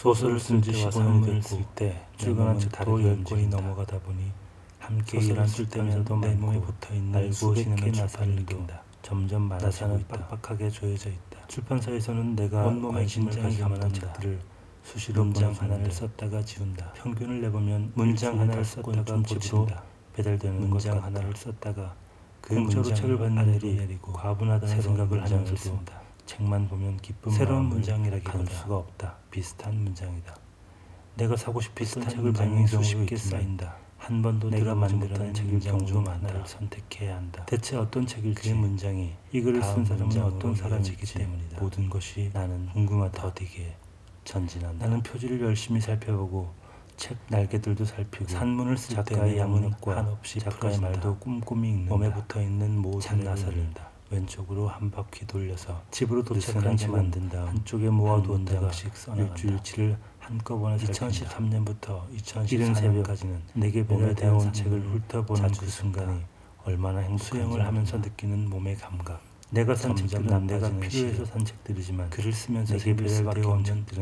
소설을 쓴지 때와 15년이 산문을 됐고 쓸때 출간한 지 책도 열 권이 넘어가다 보니 함께 일을 쓸 때면서도 내 몸에 붙어 있는 수백 개의 나사를 느낀다. 점점 많아지고 있다. 빡빡하게 조여져 있다. 출판사에서는 내가 온몸에 긴장이 가질 만한 감돈다. 책들을 수시로 문장 하나를 썼다가 지운다. 평균을 내보면 문장 하나를 썼다가 고치다. 배달되는 문장 것 하나를 썼다가 그 문자로 책을 받는 일이 과분하다는 생각을 하면서도 책만 보면 기쁜 새로운 문장이라기보다 수가 없다. 비슷한 문장이다. 내가 사고 싶었던 책을 받는 수십 개 쌓인다. 한 번도 내가 만들어낸 책일 경우 하나를 선택해야 한다. 대체 어떤 책일지 그 문장이 이 글을 쓴 사람은 어떤 사람이기 때문이다. 모든 것이 나는 궁금하다. 더디게 전진한다. 나는 표지를 열심히 살펴보고 책 날개들도 살피고 산문을 쓸 작가의 양문과 한없이 작가의 말도 꼼꼼히 읽는다. 몸에 붙어 있는 모든 나사를 왼쪽으로 한 바퀴 돌려서 집으로 도착한 지 만든 다음 한쪽에 모아두었다가 일주일치를 한꺼번에 2013년부터 2014년까지는 내게 몸에 대한 책을 훑어보는 그 순간이 얼마나 행복한지 수영을 하면서 느끼는 몸의 감각 내가 산 책들은 내가 필요해서 산 책들이지만 글을 쓰면서 내게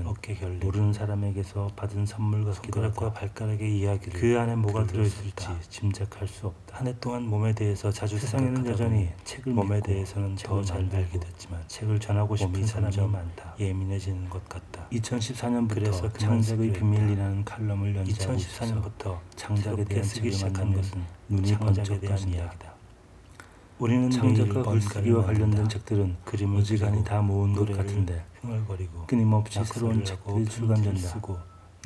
어깨 결례. 모르는 사람에게서 받은 선물 같기도 하고 손가락과 발가락의 이야기를 그 안에 뭐가 들어있을지 짐작할 수 없다. 한 해 동안 몸에 대해서 자주 세상에는 여전히 책을 몸에 대해서는 더 잘 알게 됐지만 책을 전하고 싶은 사람이 많다. 예민해지는 것 같다. 2014년부터 그래서 창작의 비밀이라는 칼럼을 연재하고 2014년부터 창작에 대한 쓰기 시작한 것은 눈이 번쩍 대한 이야기다 우리는 창작과 글쓰기와 관련된 책들은 그림을 어지간히 다 모은 것 같은데 끊임없이 새로운 책들이 출간된다. 쓰고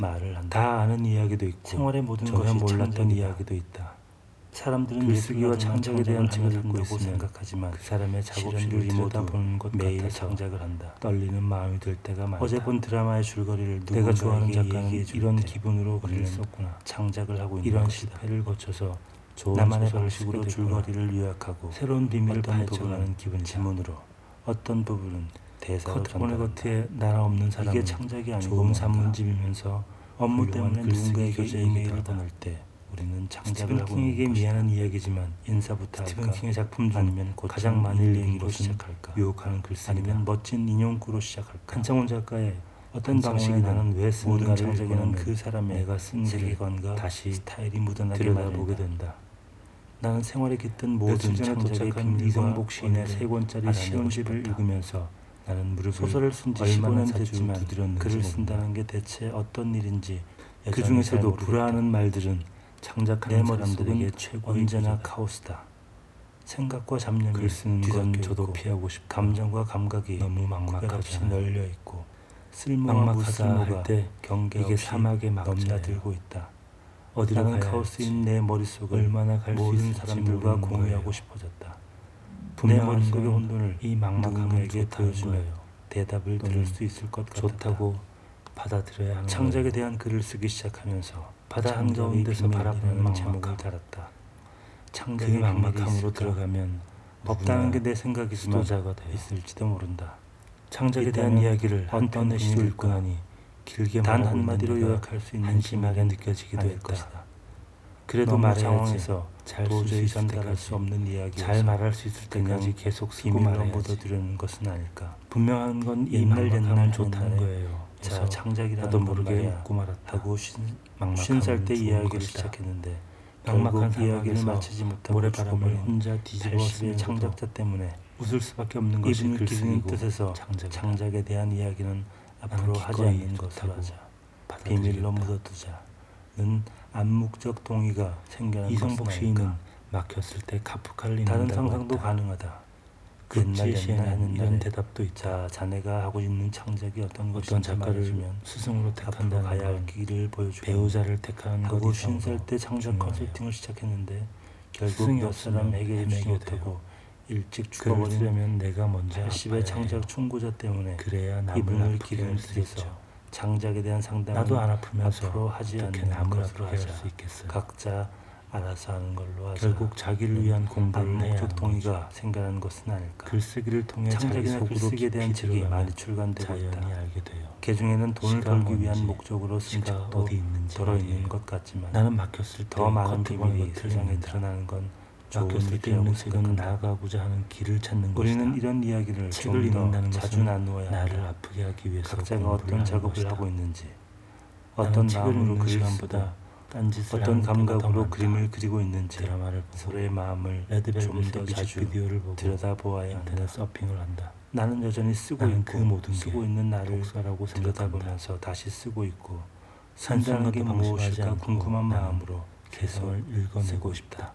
말을 한다. 다 아는 이야기도 있고 생활의 모든 전혀 몰랐던 이야기도 있다. 사람들은 글쓰기와 창작에 대한 책을 읽고 있으면 생각하지만 그 사람의 작업실을 모두 보는 것 매일 창작을 한다. 떨리는 마음이 들 때가 많다. 어제 본 드라마의 줄거리를 내가 좋아하는 작가는 이런 기분으로 글을 썼구나. 창작을 하고 있는 이런 실패를 거쳐서 나만의 방식으로 줄거리를 요약하고 새로운 비밀을 파헤쳐가는 기분 지문으로 어떤 부분은 대사로 전달한다. 나라 없는 사람은 이게 창작이 아니고 좋은 산문집이면서 업무 때문에 누군가에게 이메일을 보낼 때 우리는 창작을 하고 킹에게 미안한 이야기지만 인사부터 스티븐 킹의 작품 중 아니면 가장 많이 읽은 것은 유혹하는 글쓰기 아니면 멋진 인용구로 시작할까? 한창원 작가의 어떤 방식이 나는 왜 모든 창작에는 그 사람의 내가 쓴 세계관과 다시 스타일이 묻어나게 들여다보게 된다. 나는 생활에 깃든 모든 창작에 한 이성복 시인의 세 권짜리 시온집을 읽으면서 나는 무릎을 소설을 쓴 지 15년 됐지만 글을 쓴다는 게 대체 어떤 일인지 그 중에서도 불화하는 말들은 창작하는 사람들에게 최고 언제나 카오스다. 생각과 잡념이 글 쓰는 건 저도 피하고 싶고 감정과 감각이 너무 막막하지 널려 있고 쓸모와 무쓸모가 경계 사막에 넘나들고 있다. 어디로 나는 카오스인 내 머릿속을 얼마나 갈 모든 사람들과 공유하고 싶어졌다. 내 머릿속의 혼돈을 이 막막함에게 보여주며 대답을 들을 수 있을 것 같았다. 좋다고 받아들여야 하는 창작에 대한 글을 쓰기 시작하면서 바다 한가운데서 바라보는 제목을 달았다. 창작의 막막함으로 들어가면 없다는 게내 생각이지만 있을지도 모른다. 창작에 대한 이야기를 한 편의 시를 읽고 나니 길게 단 한마디로 요약할 수 있는 한심하게 느껴지기도 할 것이다. 그래도 말 상황에서 잘 도저히 전달할 수 없는 이야기 잘 말할 수 있을 때까지 계속 쓰고 묻어두려는 것은 아닐까. 분명한 건 옛날 옛날 좋다는 거예요. 자 창작이라도 모르게 웃고 말았다고 쉰살 때 이야기를 시작했는데 막막한 이야기를 마치지 못하고 모래바람을 혼자 뒤집어 창작자 때문에 웃을 수밖에 없는 것이 글쓰기고 뜻에서 창작, 에 대한 이야기는 앞으로 하지 않는 것으로 하자. 비밀로 묻어두자는 암묵적 동의가 생겨난 이성복 시인은 막혔을 때 카프카를 다른 상상도. 가능하다. 옛날 시에는 이런 대답도 있자 자네가 하고 있는 창작이 어떤 것인지 작가를 스승으로 택한다 가야 할 길을 보여주고 배우자를 택하는 것이 쉰살 때 창작 컨설팅을 시작했는데 결국 몇 사람 해결해주지 못하고 일찍 죽어버리려면 내가 먼저 80의 창작 충고자 때문에 그래야 이분을 기름을 쓰겠어 창작에 대한 상담은 나도 안 아프면서 앞으로 하지 않는 것으로 하자. 각자 알아서 하는 걸로 하자 결국 자기를 위한 공부를 해야 하는 동의가 생겨난 것은 아닐까. 글쓰기를 통해 창작이나 글쓰기에 대한 책이 많이 출간되고 있다. 알게 돼요. 그 중에는 돈을 벌기 위한 목적으로 쓴 책도 들어 있는 것 같지만 나는 막혔을 때 더 많은 비밀이 세상에 드러나는 건 좋은 일이 없는 책은 나아가고자 하는 길을 찾는 것이다. 우리는 이런 이야기를 책을 읽는다는 자주 나누어야 나를 아프게 하기 위해서 각자가 어떤 작업을 하고 있는지 어떤 마음으로 그 시간보다 딴짓을 어떤 감각으로 그림을 그리고 있는지 드라마를 서로의 마음을 좀 더 자주 비디오를 보고 들여다보아야 인터넷 서핑을 한다. 나는 여전히 쓰고 있고 그 모든 쓰고 있는 나를 라고 들여다보면서 다시 쓰고 있고 산다는 게 무엇일까 궁금한 마음으로 개성을 읽어내고 싶다.